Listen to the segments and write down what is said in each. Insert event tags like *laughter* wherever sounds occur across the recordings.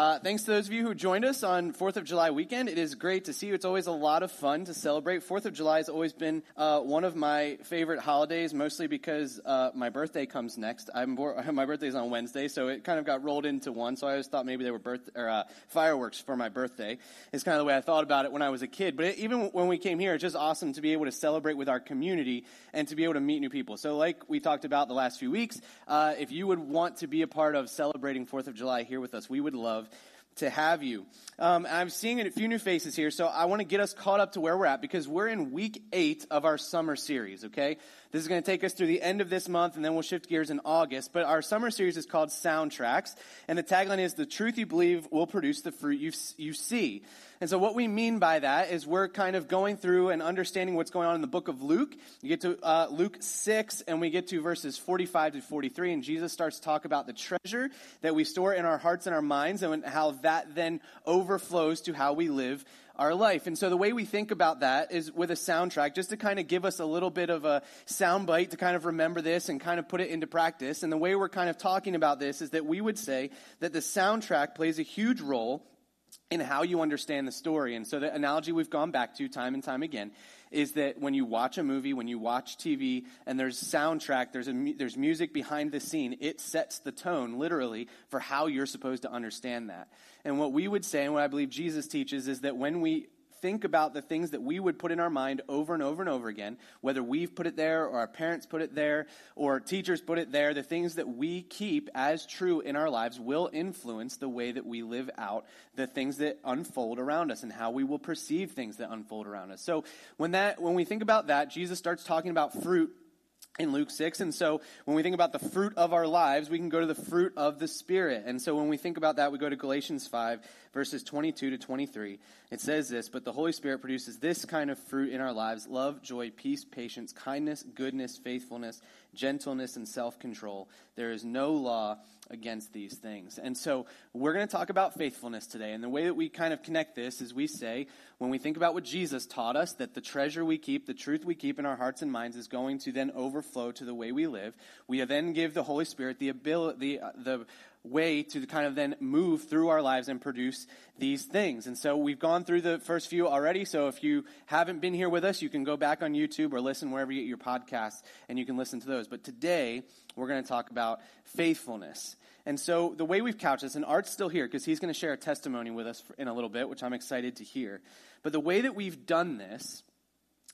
Uh, thanks to those of you who joined us on 4th of July weekend. It is great to see you. It's always a lot of fun to celebrate. 4th of July has always been uh, one of my favorite holidays, mostly because uh, my birthday comes next. I'm born, *laughs* my on Wednesday, so it kind of got rolled into one. So I always thought maybe there were birth, or, uh, fireworks for my birthday. It's kind of the way I thought about it when I was a kid. But it, even when we came here, it's just awesome to be able to celebrate with our community and to be able to meet new people. So, like we talked about the last few weeks, uh, if you would want to be a part of celebrating 4th of July here with us, we would love to have you. Um, I'm seeing a few new faces here, so I want to get us caught up to where we're at because we're in week eight of our summer series, okay? This is going to take us through the end of this month and then we'll shift gears in August. But our summer series is called Soundtracks, and the tagline is The Truth You Believe Will Produce the Fruit You, you See. And so what we mean by that is we're kind of going through and understanding what's going on in the book of Luke. You get to uh, Luke 6 and we get to verses 45 to 43 and Jesus starts to talk about the treasure that we store in our hearts and our minds and how that then overflows to how we live our life. And so the way we think about that is with a soundtrack, just to kind of give us a little bit of a soundbite to kind of remember this and kind of put it into practice. And the way we're kind of talking about this is that we would say that the soundtrack plays a huge role in how you understand the story. And so the analogy we've gone back to time and time again is that when you watch a movie, when you watch TV, and there's soundtrack, there's, a, there's music behind the scene, it sets the tone, literally, for how you're supposed to understand that. And what we would say, and what I believe Jesus teaches, is that when we think about the things that we would put in our mind over and over and over again, whether we've put it there or our parents put it there or teachers put it there, the things that we keep as true in our lives will influence the way that we live out the things that unfold around us and how we will perceive things that unfold around us. So when that, when we think about that, Jesus starts talking about fruit in Luke 6. And so when we think about the fruit of our lives, we can go to the fruit of the Spirit. And so when we think about that, we go to Galatians 5, verses 22 to 23. It says this, but the Holy Spirit produces this kind of fruit in our lives love, joy, peace, patience, kindness, goodness, faithfulness, gentleness, and self control. There is no law against these things. And so we're going to talk about faithfulness today. And the way that we kind of connect this is we say, when we think about what Jesus taught us, that the treasure we keep, the truth we keep in our hearts and minds is going to then overflow to the way we live. We then give the Holy Spirit the ability, the, uh, the way to kind of then move through our lives and produce these things. And so we've gone through the first few already. So if you haven't been here with us, you can go back on YouTube or listen wherever you get your podcasts and you can listen to those. But today we're going to talk about faithfulness. And so the way we've couched this, and Art's still here because he's going to share a testimony with us in a little bit, which I'm excited to hear. But the way that we've done this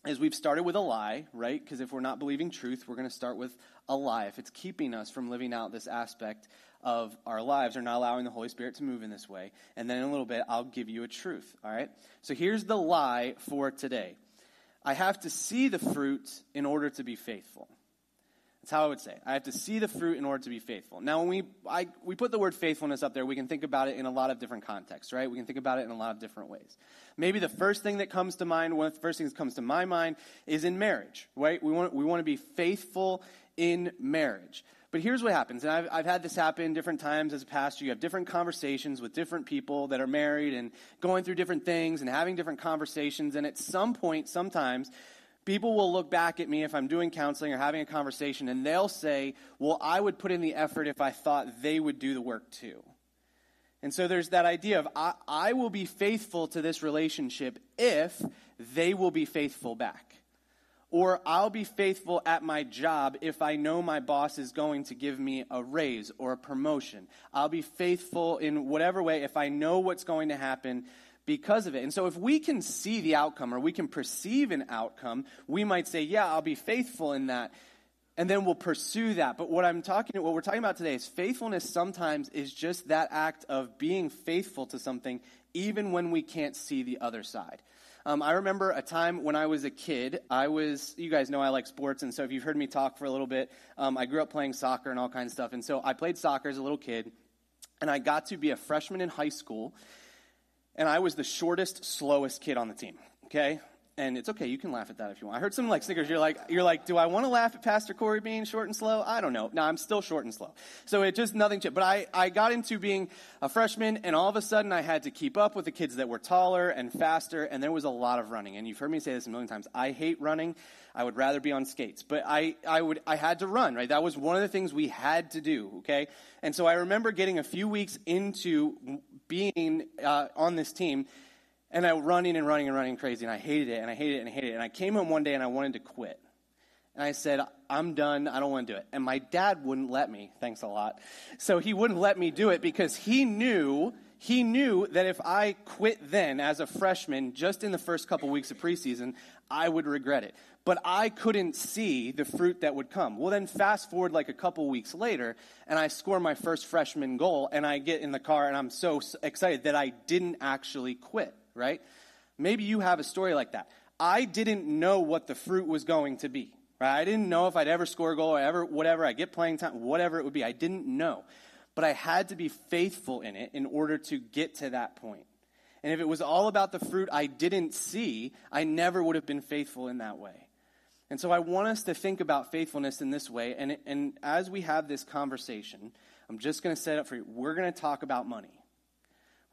is we've started with a lie, right? Because if we're not believing truth, we're going to start with a lie. If it's keeping us from living out this aspect of our lives or not allowing the Holy Spirit to move in this way. And then in a little bit, I'll give you a truth, all right? So here's the lie for today I have to see the fruit in order to be faithful. That's how I would say. It. I have to see the fruit in order to be faithful. Now, when we, I, we put the word faithfulness up there, we can think about it in a lot of different contexts, right? We can think about it in a lot of different ways. Maybe the first thing that comes to mind, one of the first things that comes to my mind, is in marriage, right? We want, we want to be faithful in marriage. But here's what happens, and I've, I've had this happen different times as a pastor. You have different conversations with different people that are married and going through different things and having different conversations. And at some point, sometimes, people will look back at me if I'm doing counseling or having a conversation, and they'll say, Well, I would put in the effort if I thought they would do the work too. And so there's that idea of I, I will be faithful to this relationship if they will be faithful back. Or I'll be faithful at my job if I know my boss is going to give me a raise or a promotion. I'll be faithful in whatever way if I know what's going to happen because of it. And so if we can see the outcome or we can perceive an outcome, we might say, yeah, I'll be faithful in that. And then we'll pursue that. But what I'm talking, what we're talking about today is faithfulness sometimes is just that act of being faithful to something even when we can't see the other side. Um, I remember a time when I was a kid. I was, you guys know I like sports, and so if you've heard me talk for a little bit, um, I grew up playing soccer and all kinds of stuff. And so I played soccer as a little kid, and I got to be a freshman in high school, and I was the shortest, slowest kid on the team. Okay? And it's okay. You can laugh at that if you want. I heard some like snickers. You're like, you're like, do I want to laugh at Pastor Corey being short and slow? I don't know. No, I'm still short and slow. So it just nothing. To, but I, I got into being a freshman, and all of a sudden I had to keep up with the kids that were taller and faster, and there was a lot of running. And you've heard me say this a million times. I hate running. I would rather be on skates, but I, I would, I had to run. Right, that was one of the things we had to do. Okay, and so I remember getting a few weeks into being uh, on this team and I was running and running and running crazy, and I hated it, and I hated it, and I hated it. And I came home one day and I wanted to quit. And I said, I'm done. I don't want to do it. And my dad wouldn't let me. Thanks a lot. So he wouldn't let me do it because he knew he knew that if I quit then as a freshman, just in the first couple weeks of preseason, I would regret it. But I couldn't see the fruit that would come. Well, then fast forward like a couple weeks later, and I score my first freshman goal, and I get in the car, and I'm so excited that I didn't actually quit right? Maybe you have a story like that. I didn't know what the fruit was going to be, right? I didn't know if I'd ever score a goal or ever, whatever, I get playing time, whatever it would be. I didn't know. But I had to be faithful in it in order to get to that point. And if it was all about the fruit I didn't see, I never would have been faithful in that way. And so I want us to think about faithfulness in this way. And, and as we have this conversation, I'm just going to set it up for you. We're going to talk about money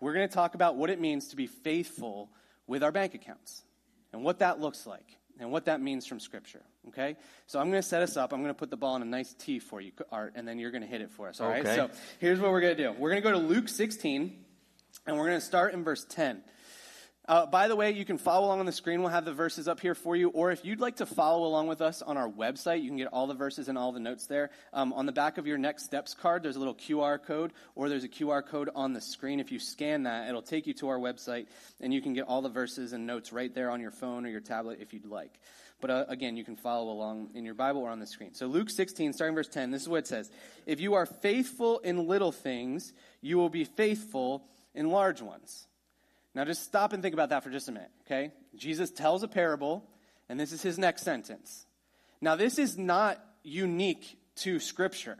we're going to talk about what it means to be faithful with our bank accounts and what that looks like and what that means from Scripture. Okay? So I'm going to set us up. I'm going to put the ball in a nice tee for you, Art, and then you're going to hit it for us. All right? Okay. So here's what we're going to do we're going to go to Luke 16, and we're going to start in verse 10. Uh, by the way, you can follow along on the screen. We'll have the verses up here for you. Or if you'd like to follow along with us on our website, you can get all the verses and all the notes there. Um, on the back of your Next Steps card, there's a little QR code, or there's a QR code on the screen. If you scan that, it'll take you to our website, and you can get all the verses and notes right there on your phone or your tablet if you'd like. But uh, again, you can follow along in your Bible or on the screen. So Luke 16, starting verse 10, this is what it says If you are faithful in little things, you will be faithful in large ones. Now, just stop and think about that for just a minute, okay? Jesus tells a parable, and this is his next sentence. Now, this is not unique to Scripture,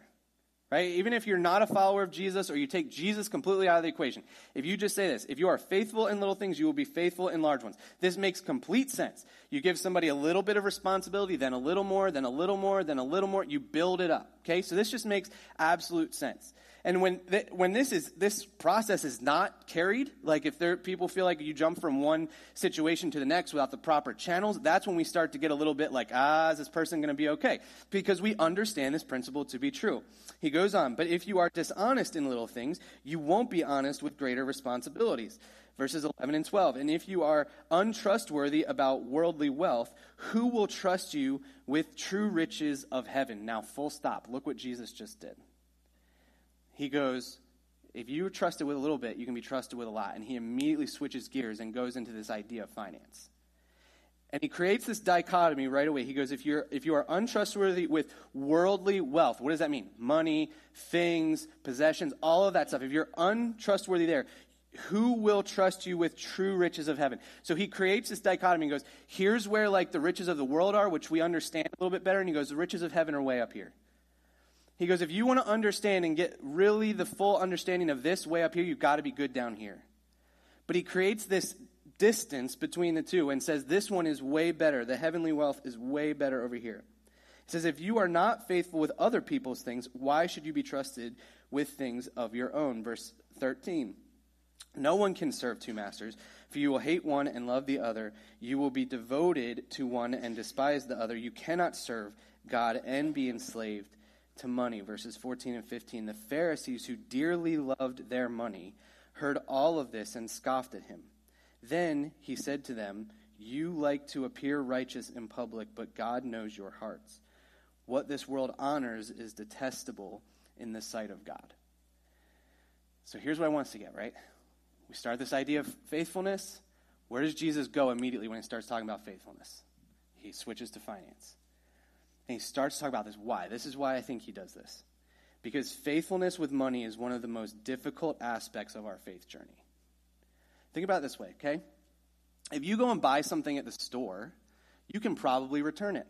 right? Even if you're not a follower of Jesus or you take Jesus completely out of the equation, if you just say this, if you are faithful in little things, you will be faithful in large ones. This makes complete sense. You give somebody a little bit of responsibility, then a little more, then a little more, then a little more. You build it up, okay? So this just makes absolute sense. And when th- when this is this process is not carried, like if there people feel like you jump from one situation to the next without the proper channels, that's when we start to get a little bit like, ah, is this person going to be okay? Because we understand this principle to be true. He goes on, but if you are dishonest in little things, you won't be honest with greater responsibilities. Verses 11 and 12. And if you are untrustworthy about worldly wealth, who will trust you with true riches of heaven? Now, full stop. Look what Jesus just did he goes, if you are trusted with a little bit, you can be trusted with a lot. And he immediately switches gears and goes into this idea of finance. And he creates this dichotomy right away. He goes, if you're if you are untrustworthy with worldly wealth, what does that mean? Money, things, possessions, all of that stuff. If you're untrustworthy there, who will trust you with true riches of heaven? So he creates this dichotomy and goes, here's where like the riches of the world are, which we understand a little bit better, and he goes, the riches of heaven are way up here. He goes, if you want to understand and get really the full understanding of this way up here, you've got to be good down here. But he creates this distance between the two and says, this one is way better. The heavenly wealth is way better over here. He says, if you are not faithful with other people's things, why should you be trusted with things of your own? Verse 13. No one can serve two masters, for you will hate one and love the other. You will be devoted to one and despise the other. You cannot serve God and be enslaved to money. Verses 14 and 15. The Pharisees, who dearly loved their money, heard all of this and scoffed at him. Then he said to them, You like to appear righteous in public, but God knows your hearts. What this world honors is detestable in the sight of God. So here's what I want us to get, right? We start this idea of faithfulness. Where does Jesus go immediately when he starts talking about faithfulness? He switches to finance. And he starts to talk about this. Why? This is why I think he does this. Because faithfulness with money is one of the most difficult aspects of our faith journey. Think about it this way, okay? If you go and buy something at the store, you can probably return it.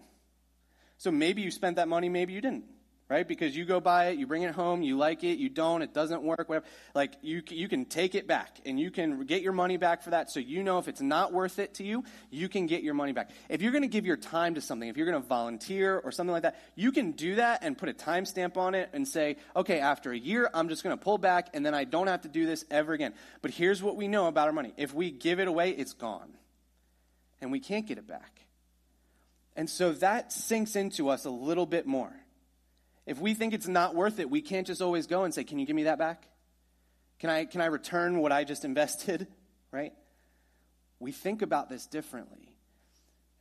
So maybe you spent that money, maybe you didn't. Right? Because you go buy it, you bring it home, you like it, you don't, it doesn't work, whatever. Like you, you can take it back and you can get your money back for that. So you know if it's not worth it to you, you can get your money back. If you're going to give your time to something, if you're going to volunteer or something like that, you can do that and put a timestamp on it and say, okay, after a year, I'm just going to pull back and then I don't have to do this ever again. But here's what we know about our money: if we give it away, it's gone, and we can't get it back. And so that sinks into us a little bit more. If we think it's not worth it, we can't just always go and say, Can you give me that back? Can I, can I return what I just *laughs* invested? Right? We think about this differently.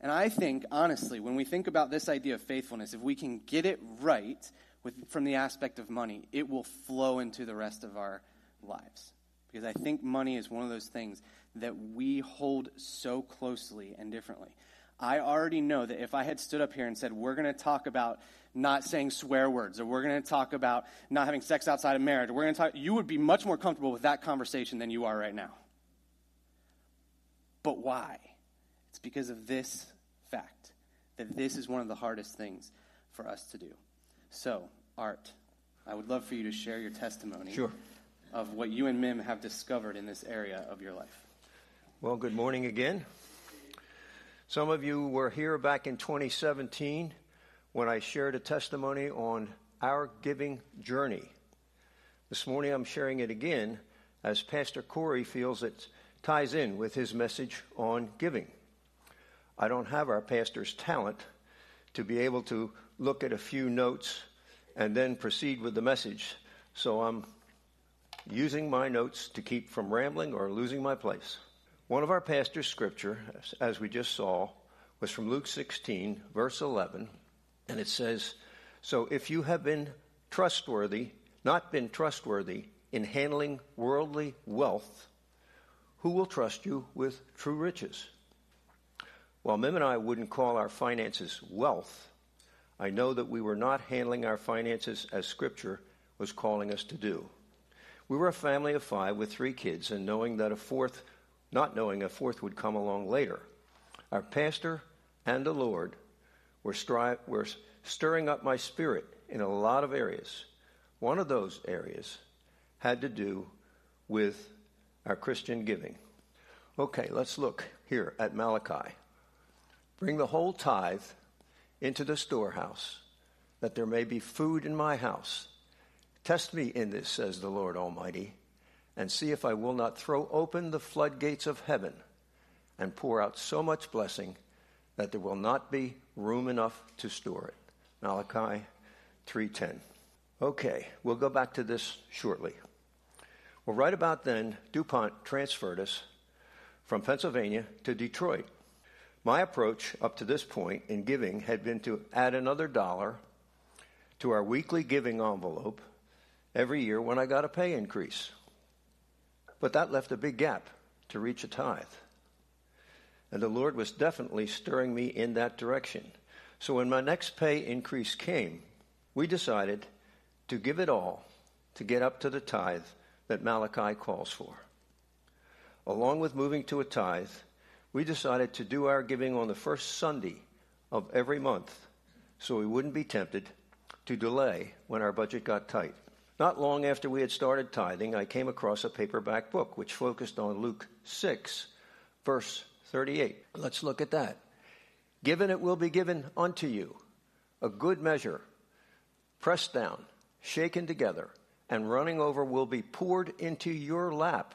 And I think, honestly, when we think about this idea of faithfulness, if we can get it right with, from the aspect of money, it will flow into the rest of our lives. Because I think money is one of those things that we hold so closely and differently. I already know that if I had stood up here and said, we're going to talk about not saying swear words, or we're going to talk about not having sex outside of marriage, or we're going to talk, you would be much more comfortable with that conversation than you are right now. But why? It's because of this fact that this is one of the hardest things for us to do. So, Art, I would love for you to share your testimony sure. of what you and Mim have discovered in this area of your life. Well, good morning again. Some of you were here back in 2017 when I shared a testimony on our giving journey. This morning I'm sharing it again as Pastor Corey feels it ties in with his message on giving. I don't have our pastor's talent to be able to look at a few notes and then proceed with the message, so I'm using my notes to keep from rambling or losing my place. One of our pastor's scripture, as we just saw, was from Luke 16, verse 11, and it says, So if you have been trustworthy, not been trustworthy in handling worldly wealth, who will trust you with true riches? While Mim and I wouldn't call our finances wealth, I know that we were not handling our finances as Scripture was calling us to do. We were a family of five with three kids, and knowing that a fourth, not knowing a fourth would come along later, our pastor and the Lord were, stri- were stirring up my spirit in a lot of areas. One of those areas had to do with our Christian giving. Okay, let's look here at Malachi. Bring the whole tithe into the storehouse, that there may be food in my house. Test me in this, says the Lord Almighty, and see if I will not throw open the floodgates of heaven and pour out so much blessing that there will not be room enough to store it. Malachi 3:10. Okay, we'll go back to this shortly. Well, right about then, DuPont transferred us from Pennsylvania to Detroit. My approach up to this point in giving had been to add another dollar to our weekly giving envelope every year when I got a pay increase. But that left a big gap to reach a tithe. And the Lord was definitely stirring me in that direction. So when my next pay increase came, we decided to give it all to get up to the tithe that Malachi calls for. Along with moving to a tithe, we decided to do our giving on the first Sunday of every month so we wouldn't be tempted to delay when our budget got tight. Not long after we had started tithing, I came across a paperback book which focused on Luke 6, verse 38. Let's look at that. Given it will be given unto you, a good measure, pressed down, shaken together, and running over will be poured into your lap.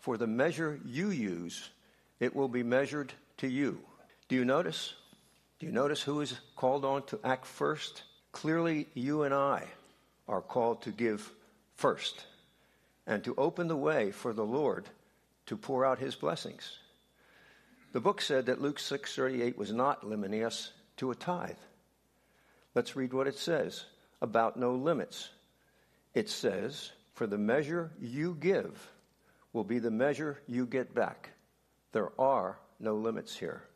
For the measure you use, it will be measured to you. Do you notice? Do you notice who is called on to act first? Clearly, you and I are called to give first and to open the way for the Lord to pour out his blessings. The book said that Luke 6:38 was not limiting us to a tithe. Let's read what it says about no limits. It says, "For the measure you give will be the measure you get back." There are no limits here.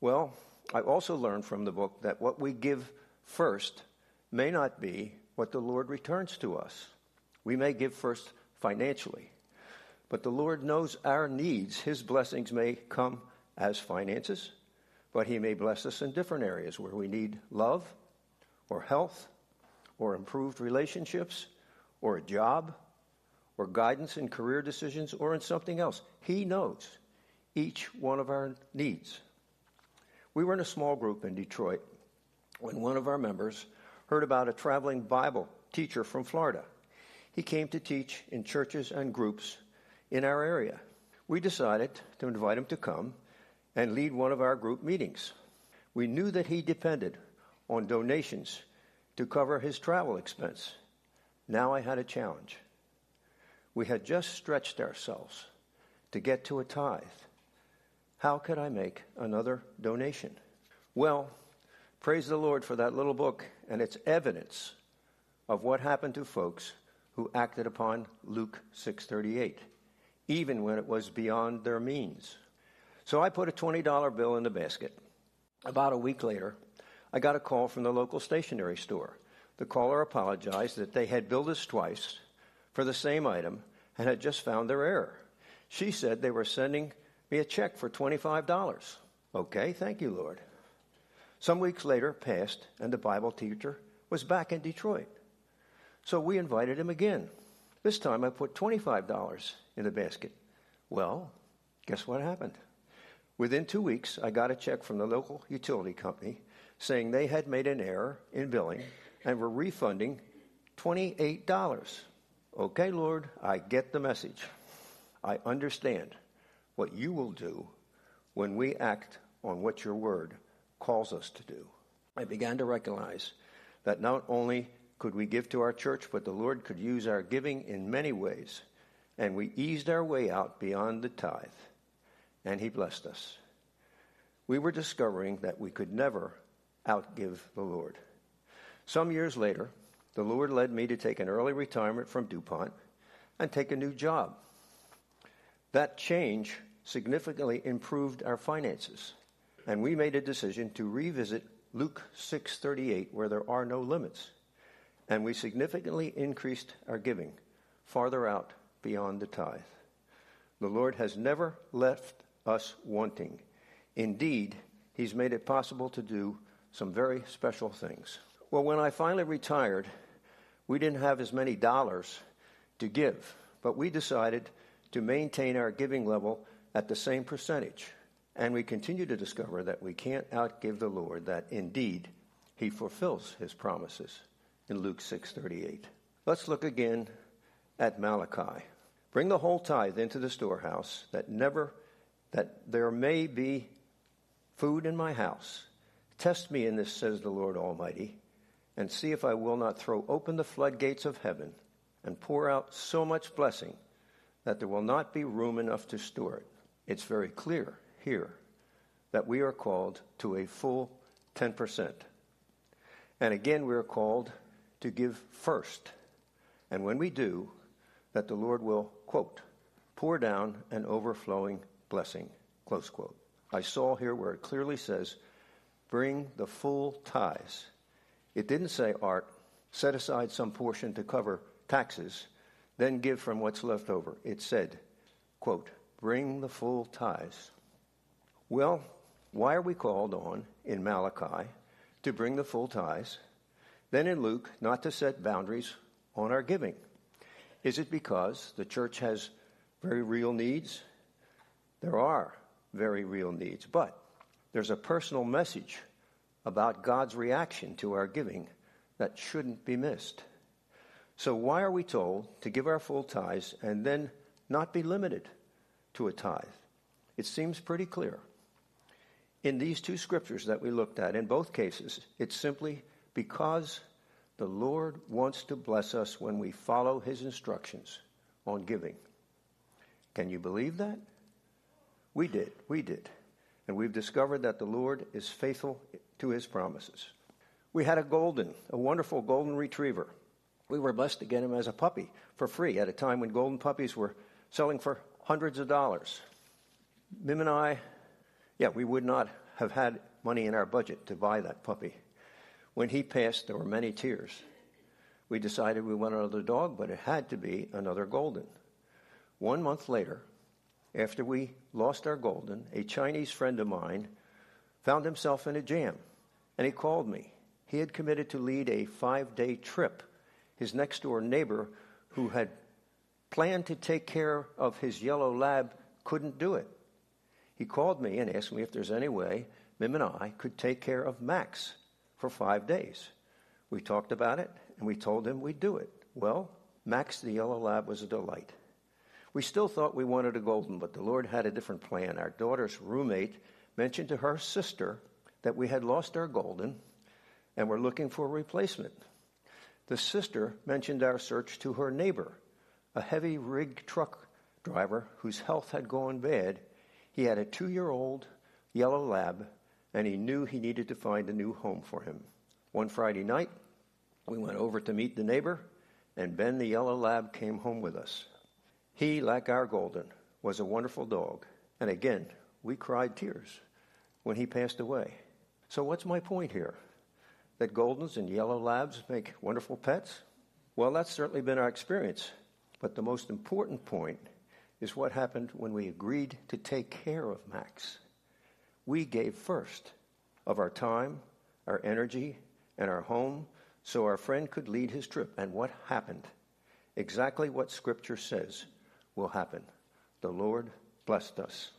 Well, I also learned from the book that what we give first may not be what the Lord returns to us. We may give first financially, but the Lord knows our needs. His blessings may come as finances, but He may bless us in different areas where we need love, or health or improved relationships or a job or guidance in career decisions or in something else. He knows each one of our needs. We were in a small group in Detroit when one of our members heard about a traveling Bible teacher from Florida. He came to teach in churches and groups in our area. We decided to invite him to come and lead one of our group meetings. We knew that he depended on donations to cover his travel expense. Now I had a challenge. We had just stretched ourselves to get to a tithe. How could I make another donation? Well, praise the Lord for that little book and its evidence of what happened to folks who acted upon Luke 6:38, even when it was beyond their means. So I put a $20 bill in the basket. About a week later, I got a call from the local stationery store. The caller apologized that they had billed us twice for the same item and had just found their error. She said they were sending me a check for $25. Okay, thank you, Lord. Some weeks later passed, and the Bible teacher was back in Detroit. So we invited him again. This time I put $25 in the basket. Well, guess what happened? Within two weeks, I got a check from the local utility company saying they had made an error in billing and were refunding $28. Okay, Lord, I get the message. I understand what you will do when we act on what your word calls us to do. I began to recognize that not only could we give to our church, but the Lord could use our giving in many ways. And we eased our way out beyond the tithe, and He blessed us. We were discovering that we could never outgive the Lord. Some years later, the Lord led me to take an early retirement from DuPont and take a new job. That change significantly improved our finances, and we made a decision to revisit Luke 6:38 where there are no limits and we significantly increased our giving farther out beyond the tithe. The Lord has never left us wanting. Indeed, He's made it possible to do some very special things. Well, when I finally retired, we didn't have as many dollars to give, but we decided to maintain our giving level at the same percentage. And we continue to discover that we can't outgive the Lord, that indeed He fulfills His promises in Luke 6:38. Let's look again at Malachi. Bring the whole tithe into the storehouse that never that there may be food in my house. Test me in this says the Lord Almighty, and see if I will not throw open the floodgates of heaven and pour out so much blessing that there will not be room enough to store it. It's very clear here that we are called to a full 10%. And again, we are called to give first. And when we do, that the Lord will, quote, pour down an overflowing blessing, close quote. I saw here where it clearly says, bring the full tithes. It didn't say, Art, set aside some portion to cover taxes, then give from what's left over. It said, quote, bring the full tithes. Well, why are we called on in Malachi to bring the full tithes? Then in Luke, not to set boundaries on our giving. Is it because the church has very real needs? There are very real needs, but there's a personal message about God's reaction to our giving that shouldn't be missed. So, why are we told to give our full tithes and then not be limited to a tithe? It seems pretty clear. In these two scriptures that we looked at, in both cases, it's simply because the Lord wants to bless us when we follow his instructions on giving. Can you believe that? We did. We did. And we've discovered that the Lord is faithful to his promises. We had a golden, a wonderful golden retriever. We were blessed to get him as a puppy for free at a time when golden puppies were selling for hundreds of dollars. Mim and I, yeah, we would not have had money in our budget to buy that puppy. When he passed, there were many tears. We decided we wanted another dog, but it had to be another golden. One month later, after we lost our golden, a Chinese friend of mine found himself in a jam, and he called me. he had committed to lead a five day trip. His next door neighbor, who had planned to take care of his yellow lab, couldn't do it. He called me and asked me if there's any way Mim and I could take care of Max for five days. We talked about it and we told him we'd do it. Well, Max the yellow lab was a delight. We still thought we wanted a golden, but the Lord had a different plan. Our daughter's roommate mentioned to her sister that we had lost our golden and were looking for a replacement. The sister mentioned our search to her neighbor, a heavy rig truck driver whose health had gone bad. He had a two year old yellow lab, and he knew he needed to find a new home for him. One Friday night, we went over to meet the neighbor, and Ben the yellow lab came home with us. He, like our golden, was a wonderful dog, and again, we cried tears when he passed away. So, what's my point here? That Goldens and Yellow Labs make wonderful pets? Well, that's certainly been our experience. But the most important point is what happened when we agreed to take care of Max. We gave first of our time, our energy, and our home so our friend could lead his trip. And what happened? Exactly what Scripture says will happen. The Lord blessed us.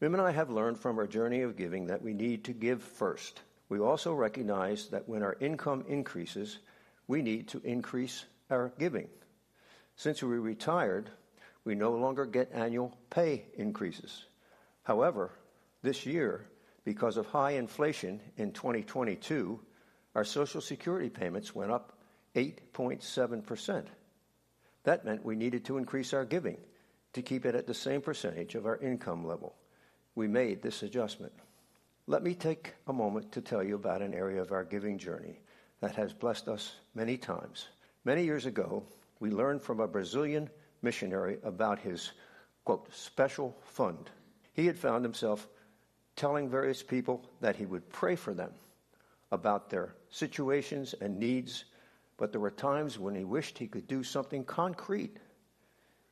Mim and I have learned from our journey of giving that we need to give first. We also recognize that when our income increases, we need to increase our giving. Since we retired, we no longer get annual pay increases. However, this year, because of high inflation in 2022, our Social Security payments went up 8.7%. That meant we needed to increase our giving to keep it at the same percentage of our income level we made this adjustment. Let me take a moment to tell you about an area of our giving journey that has blessed us many times. Many years ago, we learned from a Brazilian missionary about his, quote, special fund. He had found himself telling various people that he would pray for them about their situations and needs, but there were times when he wished he could do something concrete.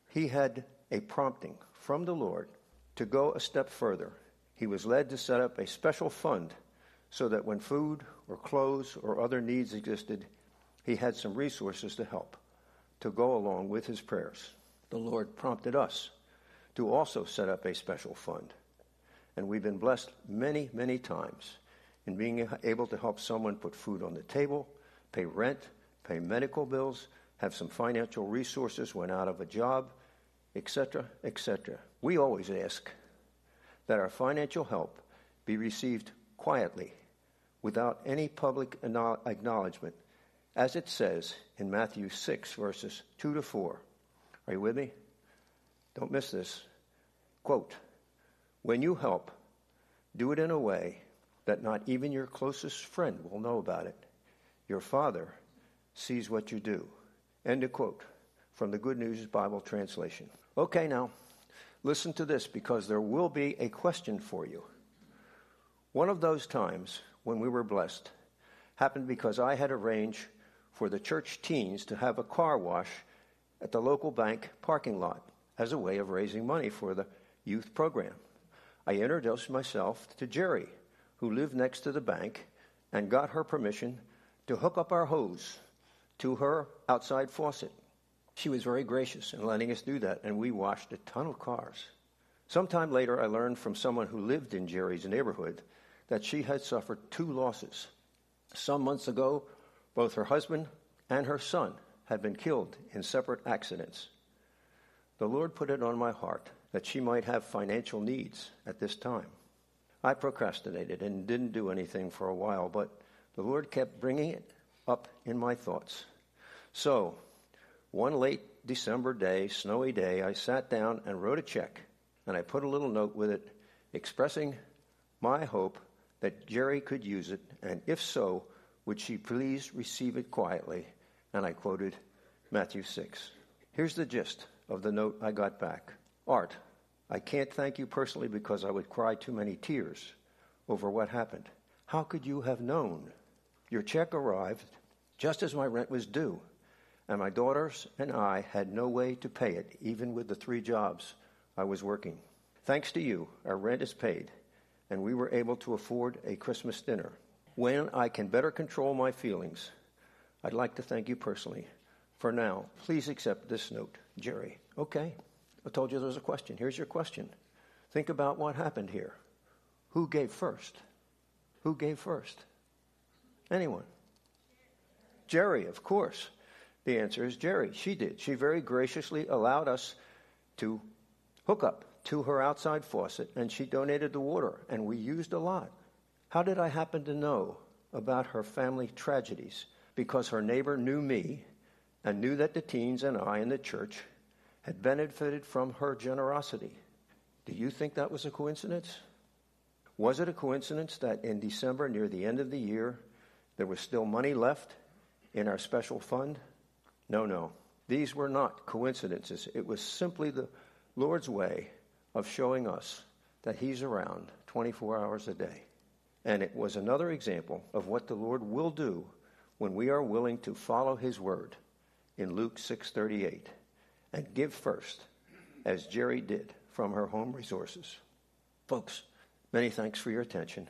He had a prompting from the Lord to go a step further. He was led to set up a special fund so that when food or clothes or other needs existed, he had some resources to help to go along with his prayers. The Lord prompted us to also set up a special fund. And we've been blessed many, many times in being able to help someone put food on the table, pay rent, pay medical bills, have some financial resources when out of a job, etc., etc. We always ask that our financial help be received quietly without any public acknowledgement, as it says in Matthew 6, verses 2 to 4. Are you with me? Don't miss this. Quote When you help, do it in a way that not even your closest friend will know about it. Your Father sees what you do. End of quote from the Good News Bible translation. Okay, now, listen to this because there will be a question for you. One of those times when we were blessed happened because I had arranged for the church teens to have a car wash at the local bank parking lot as a way of raising money for the youth program. I introduced myself to Jerry, who lived next to the bank, and got her permission to hook up our hose to her outside faucet. She was very gracious in letting us do that, and we washed a ton of cars. Sometime later, I learned from someone who lived in Jerry's neighborhood that she had suffered two losses. Some months ago, both her husband and her son had been killed in separate accidents. The Lord put it on my heart that she might have financial needs at this time. I procrastinated and didn't do anything for a while, but the Lord kept bringing it up in my thoughts. So one late December day, snowy day, I sat down and wrote a check, and I put a little note with it expressing my hope that Jerry could use it, and if so, would she please receive it quietly? And I quoted Matthew 6. Here's the gist of the note I got back Art, I can't thank you personally because I would cry too many tears over what happened. How could you have known? Your check arrived just as my rent was due and my daughters and I had no way to pay it, even with the three jobs I was working. Thanks to you, our rent is paid, and we were able to afford a Christmas dinner. when I can better control my feelings, I'd like to thank you personally. For now, please accept this note. Jerry, okay. I told you there was a question. Here's your question. Think about what happened here. Who gave first? Who gave first? Anyone? Jerry, of course. The answer is Jerry. She did. She very graciously allowed us to hook up to her outside faucet, and she donated the water, and we used a lot. How did I happen to know about her family tragedies? Because her neighbor knew me and knew that the teens and I in the church had benefited from her generosity. Do you think that was a coincidence? Was it a coincidence that in December, near the end of the year, there was still money left in our special fund? No, no. These were not coincidences. It was simply the Lord's way of showing us that He's around 24 hours a day. And it was another example of what the Lord will do when we are willing to follow His word in Luke 6:38 and give first as Jerry did from her home resources. Folks, many thanks for your attention.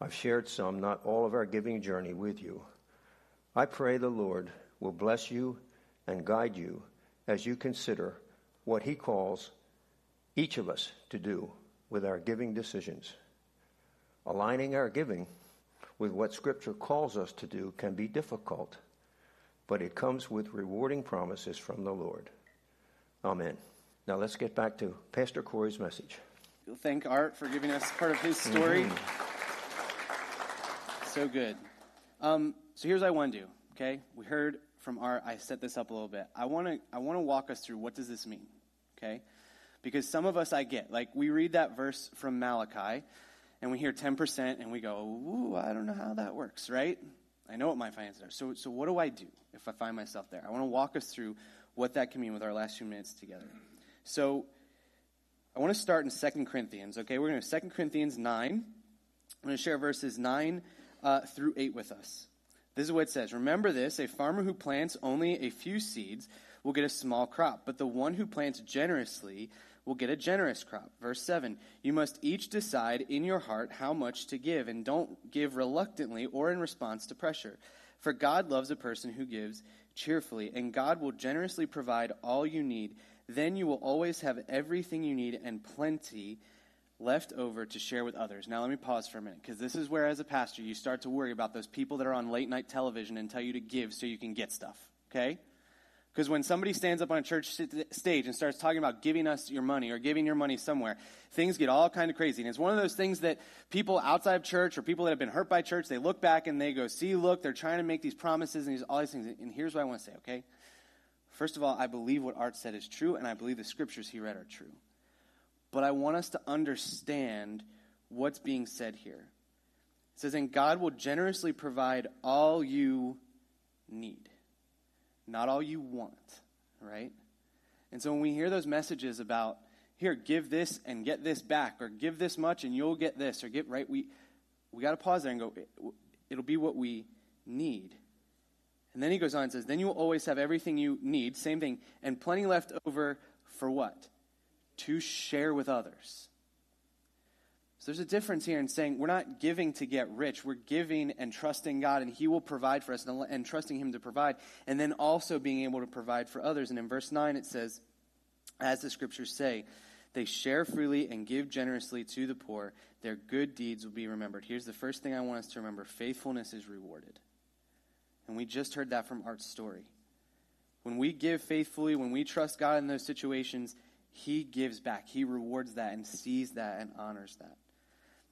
I've shared some, not all of our giving journey with you. I pray the Lord will bless you and guide you as you consider what he calls each of us to do with our giving decisions. Aligning our giving with what Scripture calls us to do can be difficult, but it comes with rewarding promises from the Lord. Amen. Now let's get back to Pastor Corey's message. We'll thank Art for giving us part of his story. Mm-hmm. So good. Um, so here's what I want to do. Okay, we heard from Art. I set this up a little bit. I want to I want to walk us through what does this mean. Okay, because some of us I get like we read that verse from Malachi, and we hear ten percent, and we go, "Ooh, I don't know how that works." Right? I know what my finances are. So so what do I do if I find myself there? I want to walk us through what that can mean with our last few minutes together. So I want to start in Second Corinthians. Okay, we're going to 2 Corinthians 9. I'm going to share verses 9 uh, through 8 with us. This is what it says Remember this a farmer who plants only a few seeds will get a small crop, but the one who plants generously will get a generous crop. Verse 7 You must each decide in your heart how much to give, and don't give reluctantly or in response to pressure. For God loves a person who gives cheerfully, and God will generously provide all you need. Then you will always have everything you need and plenty left over to share with others. Now, let me pause for a minute because this is where, as a pastor, you start to worry about those people that are on late night television and tell you to give so you can get stuff, okay? Because when somebody stands up on a church stage and starts talking about giving us your money or giving your money somewhere, things get all kind of crazy. And it's one of those things that people outside of church or people that have been hurt by church, they look back and they go, see, look, they're trying to make these promises and these, all these things. And here's what I want to say, okay? First of all, I believe what Art said is true, and I believe the scriptures he read are true. But I want us to understand what's being said here. It says, and God will generously provide all you need not all you want, right? And so when we hear those messages about, here, give this and get this back, or give this much and you'll get this, or get right, we, we got to pause there and go, it'll be what we need. And then he goes on and says, then you will always have everything you need, same thing, and plenty left over for what? To share with others. So there's a difference here in saying we're not giving to get rich. We're giving and trusting God, and He will provide for us, and, and trusting Him to provide, and then also being able to provide for others. And in verse 9, it says, as the scriptures say, they share freely and give generously to the poor. Their good deeds will be remembered. Here's the first thing I want us to remember faithfulness is rewarded. And we just heard that from Art's story. When we give faithfully, when we trust God in those situations, He gives back. He rewards that and sees that and honors that.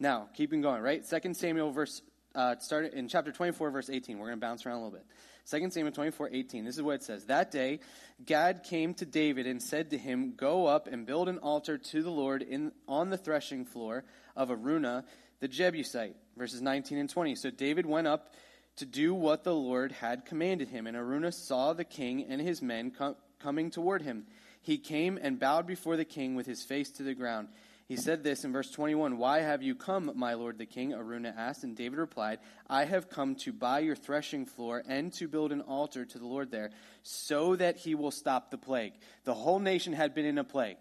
Now, keeping going, right? 2 Samuel verse uh, started in chapter 24, verse 18. We're going to bounce around a little bit. 2 Samuel 24, 18. This is what it says. That day, Gad came to David and said to him, Go up and build an altar to the Lord in, on the threshing floor of Araunah, the Jebusite. Verses 19 and 20. So David went up to do what the Lord had commanded him. And Araunah saw the king and his men com- coming toward him. He came and bowed before the king with his face to the ground. He said this in verse 21 Why have you come, my lord the king? Araunah asked, and David replied, I have come to buy your threshing floor and to build an altar to the Lord there, so that he will stop the plague. The whole nation had been in a plague.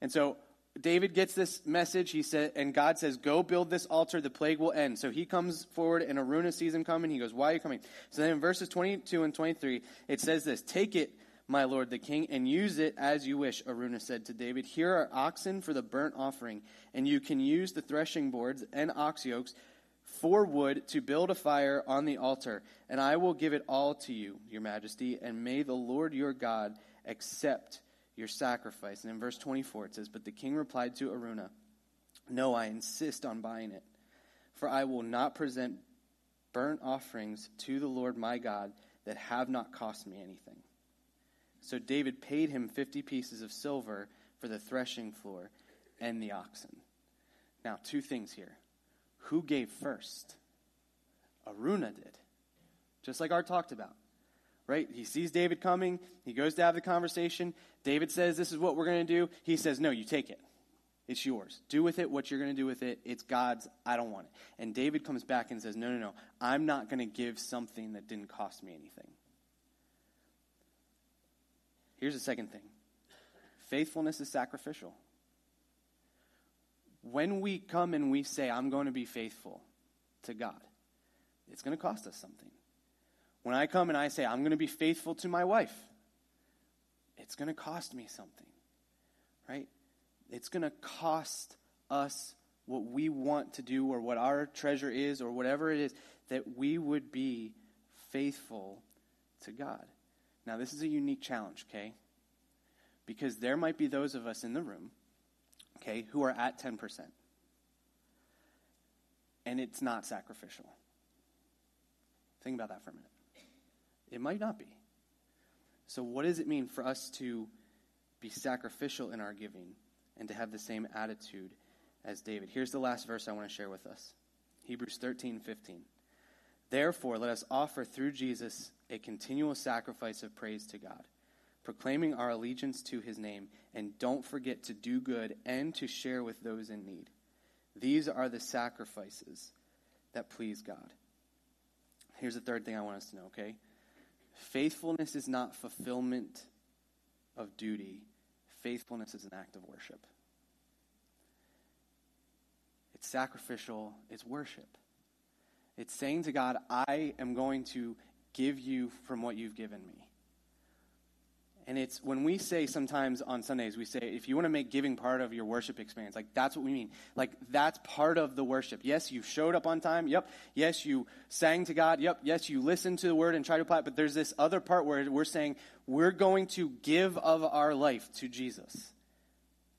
And so David gets this message. He said, and God says, "Go build this altar. The plague will end." So he comes forward, and Araunah sees him coming. He goes, "Why are you coming?" So then in verses 22 and 23, it says this: "Take it, my lord the king, and use it as you wish." Araunah said to David, "Here are oxen for the burnt offering, and you can use the threshing boards and ox yokes." For wood to build a fire on the altar, and I will give it all to you, your majesty, and may the Lord your God accept your sacrifice. And in verse 24 it says, But the king replied to Araunah, No, I insist on buying it, for I will not present burnt offerings to the Lord my God that have not cost me anything. So David paid him 50 pieces of silver for the threshing floor and the oxen. Now, two things here. Who gave first? Araunah did, just like Art talked about right? He sees David coming. He goes to have the conversation. David says, This is what we're going to do. He says, No, you take it. It's yours. Do with it what you're going to do with it. It's God's. I don't want it. And David comes back and says, No, no, no. I'm not going to give something that didn't cost me anything. Here's the second thing faithfulness is sacrificial. When we come and we say, I'm going to be faithful to God, it's going to cost us something. When I come and I say, I'm going to be faithful to my wife, it's going to cost me something, right? It's going to cost us what we want to do or what our treasure is or whatever it is, that we would be faithful to God. Now, this is a unique challenge, okay? Because there might be those of us in the room, okay, who are at 10%. And it's not sacrificial. Think about that for a minute. It might not be. So, what does it mean for us to be sacrificial in our giving and to have the same attitude as David? Here's the last verse I want to share with us Hebrews 13 15. Therefore, let us offer through Jesus a continual sacrifice of praise to God, proclaiming our allegiance to his name, and don't forget to do good and to share with those in need. These are the sacrifices that please God. Here's the third thing I want us to know, okay? Faithfulness is not fulfillment of duty, faithfulness is an act of worship. It's sacrificial, it's worship. It's saying to God, I am going to give you from what you've given me. And it's when we say sometimes on Sundays, we say, if you want to make giving part of your worship experience, like that's what we mean. Like that's part of the worship. Yes, you showed up on time. Yep. Yes, you sang to God. Yep. Yes, you listened to the word and tried to apply it. But there's this other part where we're saying we're going to give of our life to Jesus.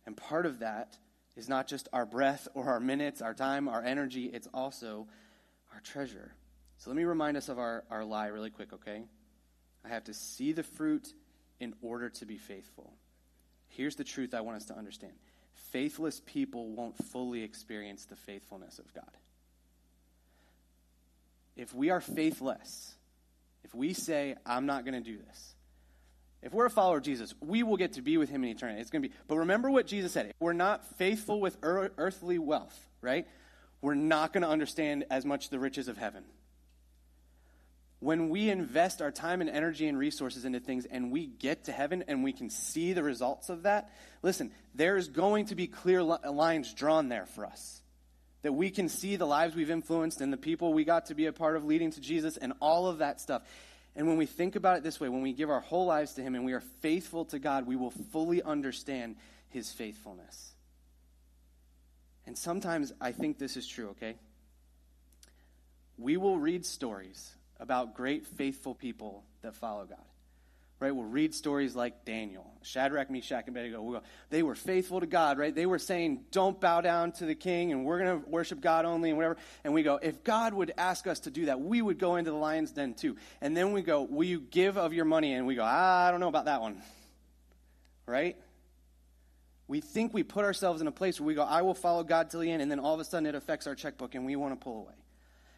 And part of that is not just our breath or our minutes, our time, our energy, it's also our treasure. So let me remind us of our, our lie really quick, okay? I have to see the fruit in order to be faithful. Here's the truth I want us to understand faithless people won't fully experience the faithfulness of God. If we are faithless, if we say, I'm not going to do this, if we're a follower of Jesus, we will get to be with him in eternity. It's going to be, but remember what Jesus said. If we're not faithful with earthly wealth, right? We're not going to understand as much the riches of heaven when we invest our time and energy and resources into things and we get to heaven and we can see the results of that, listen, there's going to be clear lines drawn there for us. That we can see the lives we've influenced and the people we got to be a part of leading to Jesus and all of that stuff. And when we think about it this way, when we give our whole lives to Him and we are faithful to God, we will fully understand His faithfulness. And sometimes I think this is true, okay? We will read stories about great faithful people that follow God. Right? We'll read stories like Daniel, Shadrach, Meshach, and Abednego. We'll go, they were faithful to God, right? They were saying, don't bow down to the king and we're going to worship God only and whatever. And we go, if God would ask us to do that, we would go into the lion's den too. And then we go, will you give of your money? And we go, I don't know about that one. Right? We think we put ourselves in a place where we go, I will follow God till the end, and then all of a sudden it affects our checkbook and we want to pull away.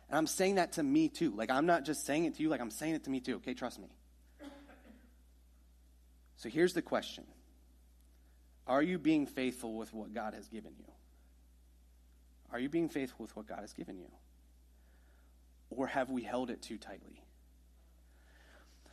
And I'm saying that to me too. Like, I'm not just saying it to you, like, I'm saying it to me too, okay? Trust me. So here's the question Are you being faithful with what God has given you? Are you being faithful with what God has given you? Or have we held it too tightly?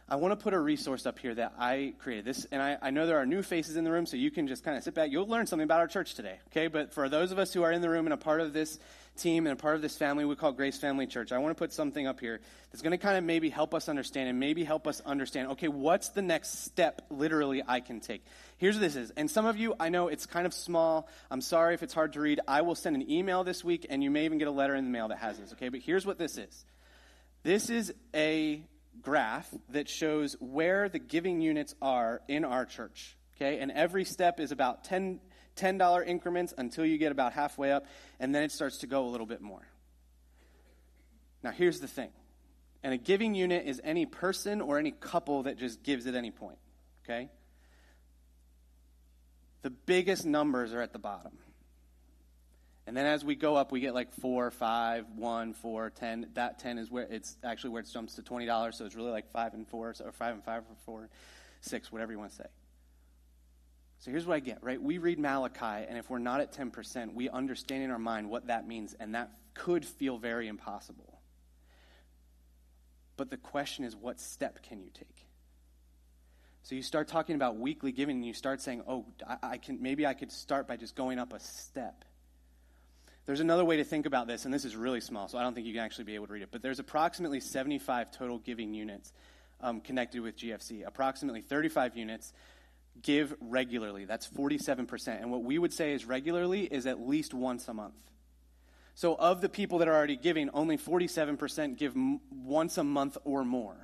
I want to put a resource up here that I created. This, and I, I know there are new faces in the room, so you can just kind of sit back. You'll learn something about our church today, okay? But for those of us who are in the room and a part of this team and a part of this family we call Grace Family Church, I want to put something up here that's going to kind of maybe help us understand and maybe help us understand, okay, what's the next step literally I can take? Here's what this is. And some of you, I know it's kind of small. I'm sorry if it's hard to read. I will send an email this week, and you may even get a letter in the mail that has this, okay? But here's what this is. This is a graph that shows where the giving units are in our church. Okay, and every step is about 10 $10 increments until you get about halfway up, and then it starts to go a little bit more. Now, here's the thing. And a giving unit is any person or any couple that just gives at any point. Okay? The biggest numbers are at the bottom. And then as we go up, we get like four, five, one, four, ten. That ten is where it's actually where it jumps to twenty dollars. So it's really like five and four, or five and five or four, six, whatever you want to say. So here's what I get, right? We read Malachi, and if we're not at 10%, we understand in our mind what that means, and that could feel very impossible. But the question is, what step can you take? So you start talking about weekly giving, and you start saying, oh, I, I can, maybe I could start by just going up a step. There's another way to think about this, and this is really small, so I don't think you can actually be able to read it. But there's approximately 75 total giving units um, connected with GFC. Approximately 35 units give regularly. That's 47%. And what we would say is regularly is at least once a month. So, of the people that are already giving, only 47% give m- once a month or more.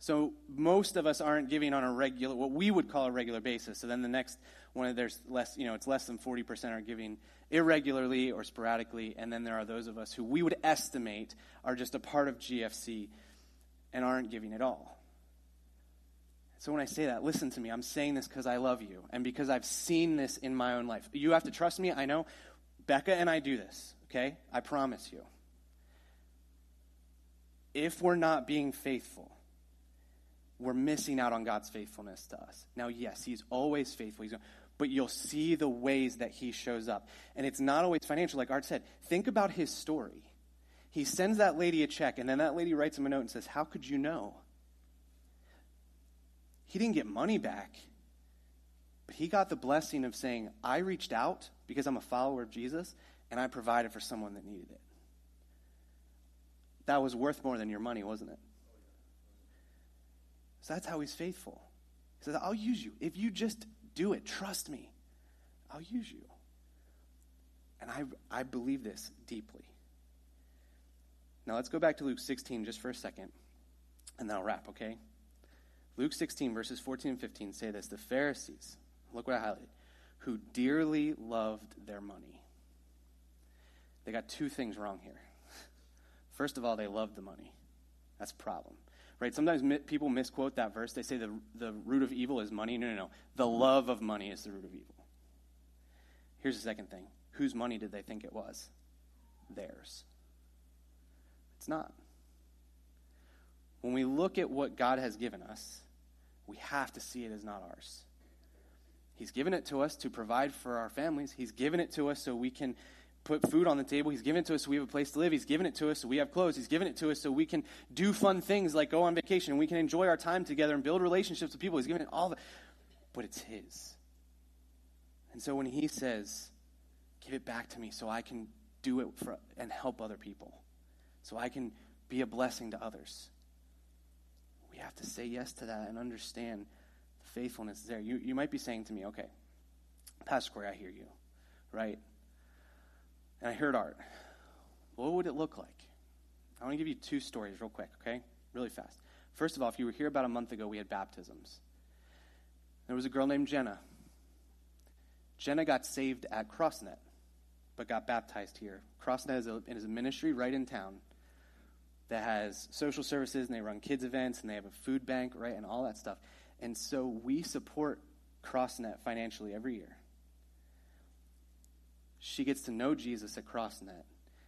So, most of us aren't giving on a regular, what we would call a regular basis. So, then the next one, there's less, you know, it's less than 40% are giving irregularly or sporadically. And then there are those of us who we would estimate are just a part of GFC and aren't giving at all. So when I say that, listen to me. I'm saying this because I love you and because I've seen this in my own life. You have to trust me. I know Becca and I do this, okay? I promise you. If we're not being faithful, we're missing out on God's faithfulness to us. Now, yes, He's always faithful. He's, but you'll see the ways that He shows up. And it's not always financial. Like Art said, think about His story. He sends that lady a check, and then that lady writes him a note and says, How could you know? he didn't get money back, but he got the blessing of saying, I reached out because I'm a follower of Jesus and I provided for someone that needed it. That was worth more than your money, wasn't it? So that's how he's faithful. He says, I'll use you. If you just do it, trust me, I'll use you. And I, I believe this deeply. Now let's go back to Luke 16 just for a second, and then I'll wrap, okay? Luke 16, verses 14 and 15 say this The Pharisees, look what I highlighted, who dearly loved their money. They got two things wrong here. *laughs* First of all, they loved the money. That's a problem. Right? Sometimes mi- people misquote that verse. They say the, the root of evil is money. No, no, no. The love of money is the root of evil. Here's the second thing whose money did they think it was? Theirs. It's not. When we look at what God has given us, we have to see it as not ours. He's given it to us to provide for our families. He's given it to us so we can put food on the table. He's given it to us so we have a place to live. He's given it to us so we have clothes. He's given it to us so we can do fun things like go on vacation. We can enjoy our time together and build relationships with people. He's given it all, the, but it's His. And so when He says, "Give it back to me, so I can do it for and help other people, so I can be a blessing to others," we have to say yes to that and understand the faithfulness there. You, you might be saying to me, okay, Pastor Corey, I hear you, right? And I heard Art. What would it look like? I want to give you two stories real quick, okay? Really fast. First of all, if you were here about a month ago, we had baptisms. There was a girl named Jenna. Jenna got saved at CrossNet, but got baptized here. CrossNet is a, is a ministry right in town that has social services and they run kids events and they have a food bank, right, and all that stuff. And so we support CrossNet financially every year. She gets to know Jesus at CrossNet.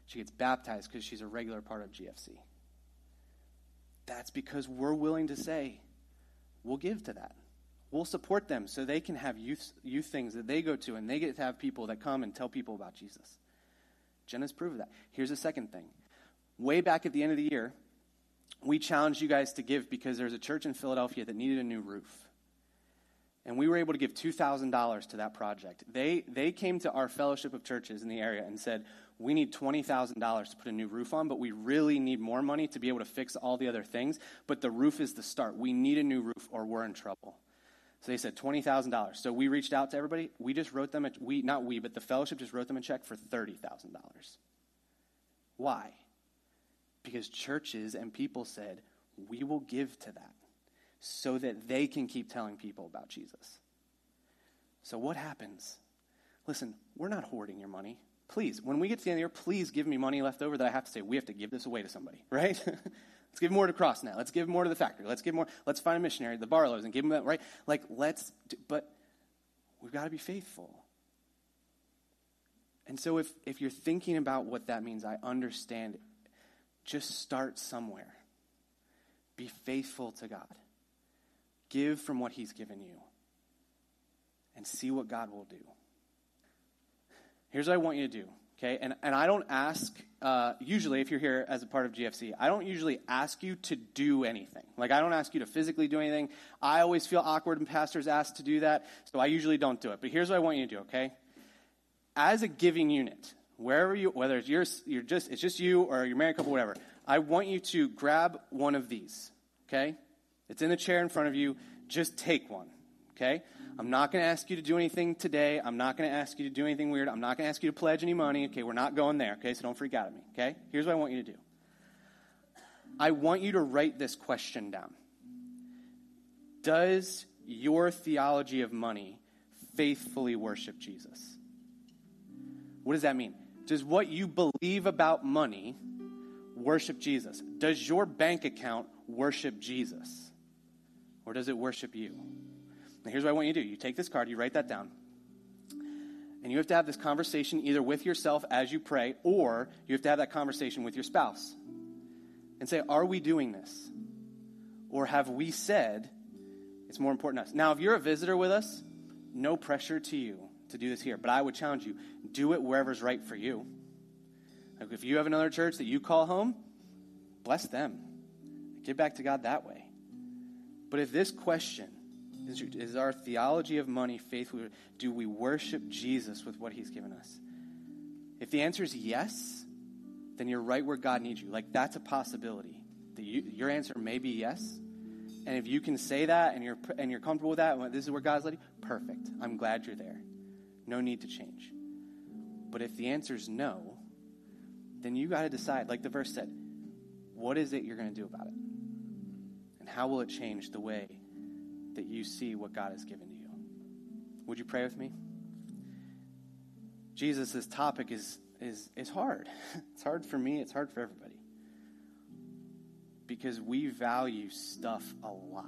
She gets baptized because she's a regular part of GFC. That's because we're willing to say, we'll give to that. We'll support them so they can have youth, youth things that they go to and they get to have people that come and tell people about Jesus. Jenna's proved that. Here's a second thing way back at the end of the year, we challenged you guys to give because there's a church in Philadelphia that needed a new roof. And we were able to give $2,000 to that project. They, they came to our fellowship of churches in the area and said, We need $20,000 to put a new roof on, but we really need more money to be able to fix all the other things. But the roof is the start. We need a new roof or we're in trouble. So they said $20,000. So we reached out to everybody. We just wrote them, a, we, not we, but the fellowship just wrote them a check for $30,000. Why? Because churches and people said, we will give to that so that they can keep telling people about Jesus. So what happens? Listen, we're not hoarding your money. Please, when we get to the end of the year, please give me money left over that I have to say, we have to give this away to somebody, *laughs* right? let's give more to CrossNet. Let's give more to the factory. Let's give more. Let's find a missionary, the Barlows, and give them that, right? Like, let's, do, but we've got to be faithful. And so if, if you're thinking about what that means, I understand. Just start somewhere. Be faithful to God. Give from what He's given you. And see what God will do. Here's what I want you to do, okay? And, and I don't ask, uh, usually, if you're here as a part of GFC, I don't usually ask you to do anything. Like, I don't ask you to physically do anything. I always feel awkward when pastors ask to do that, so I usually don't do it. But here's what I want you to do, okay? as a giving unit, wherever you, whether it's your, you're just, it's just you or your married couple, whatever, I want you to grab one of these, okay? It's in the chair in front of you. Just take one, okay? I'm not going to ask you to do anything today. I'm not going to ask you to do anything weird. I'm not going to ask you to pledge any money. Okay, we're not going there, okay? So don't freak out at me, okay? Here's what I want you to do I want you to write this question down Does your theology of money faithfully worship Jesus? What does that mean? Does what you believe about money worship Jesus? Does your bank account worship Jesus? Or does it worship you? Now, here's what I want you to do you take this card, you write that down, and you have to have this conversation either with yourself as you pray, or you have to have that conversation with your spouse and say, Are we doing this? Or have we said it's more important to us? Now, if you're a visitor with us, no pressure to you to do this here, but I would challenge you do it wherever's right for you. Like if you have another church that you call home, bless them. Give back to God that way. But if this question is, is our theology of money faithful, do we worship Jesus with what he's given us? If the answer is yes, then you're right where God needs you. Like that's a possibility. The, you, your answer may be yes. And if you can say that and you're and you're comfortable with that, this is where God's led you, perfect. I'm glad you're there. No need to change. But if the answer is no, then you got to decide, like the verse said, what is it you're going to do about it? How will it change the way that you see what God has given to you? Would you pray with me? Jesus, this topic is, is, is hard. *laughs* It's hard for me, it's hard for everybody. Because we value stuff a lot.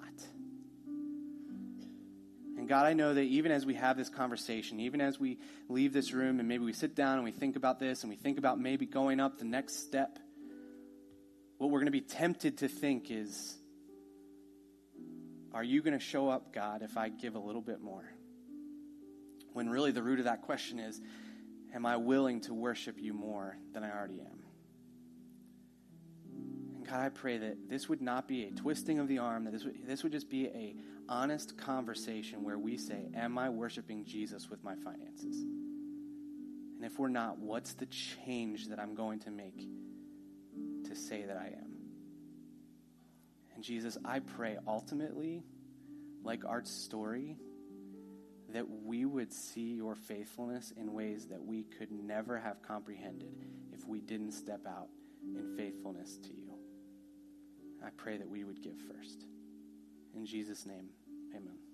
And God, I know that even as we have this conversation, even as we leave this room and maybe we sit down and we think about this and we think about maybe going up the next step, what we're going to be tempted to think is, are you going to show up, God, if I give a little bit more? When really the root of that question is, am I willing to worship you more than I already am? And God, I pray that this would not be a twisting of the arm, that this would, this would just be a honest conversation where we say, Am I worshiping Jesus with my finances? And if we're not, what's the change that I'm going to make to say that I am? And Jesus, I pray ultimately, like Art's story, that we would see your faithfulness in ways that we could never have comprehended if we didn't step out in faithfulness to you. I pray that we would give first. In Jesus' name, amen.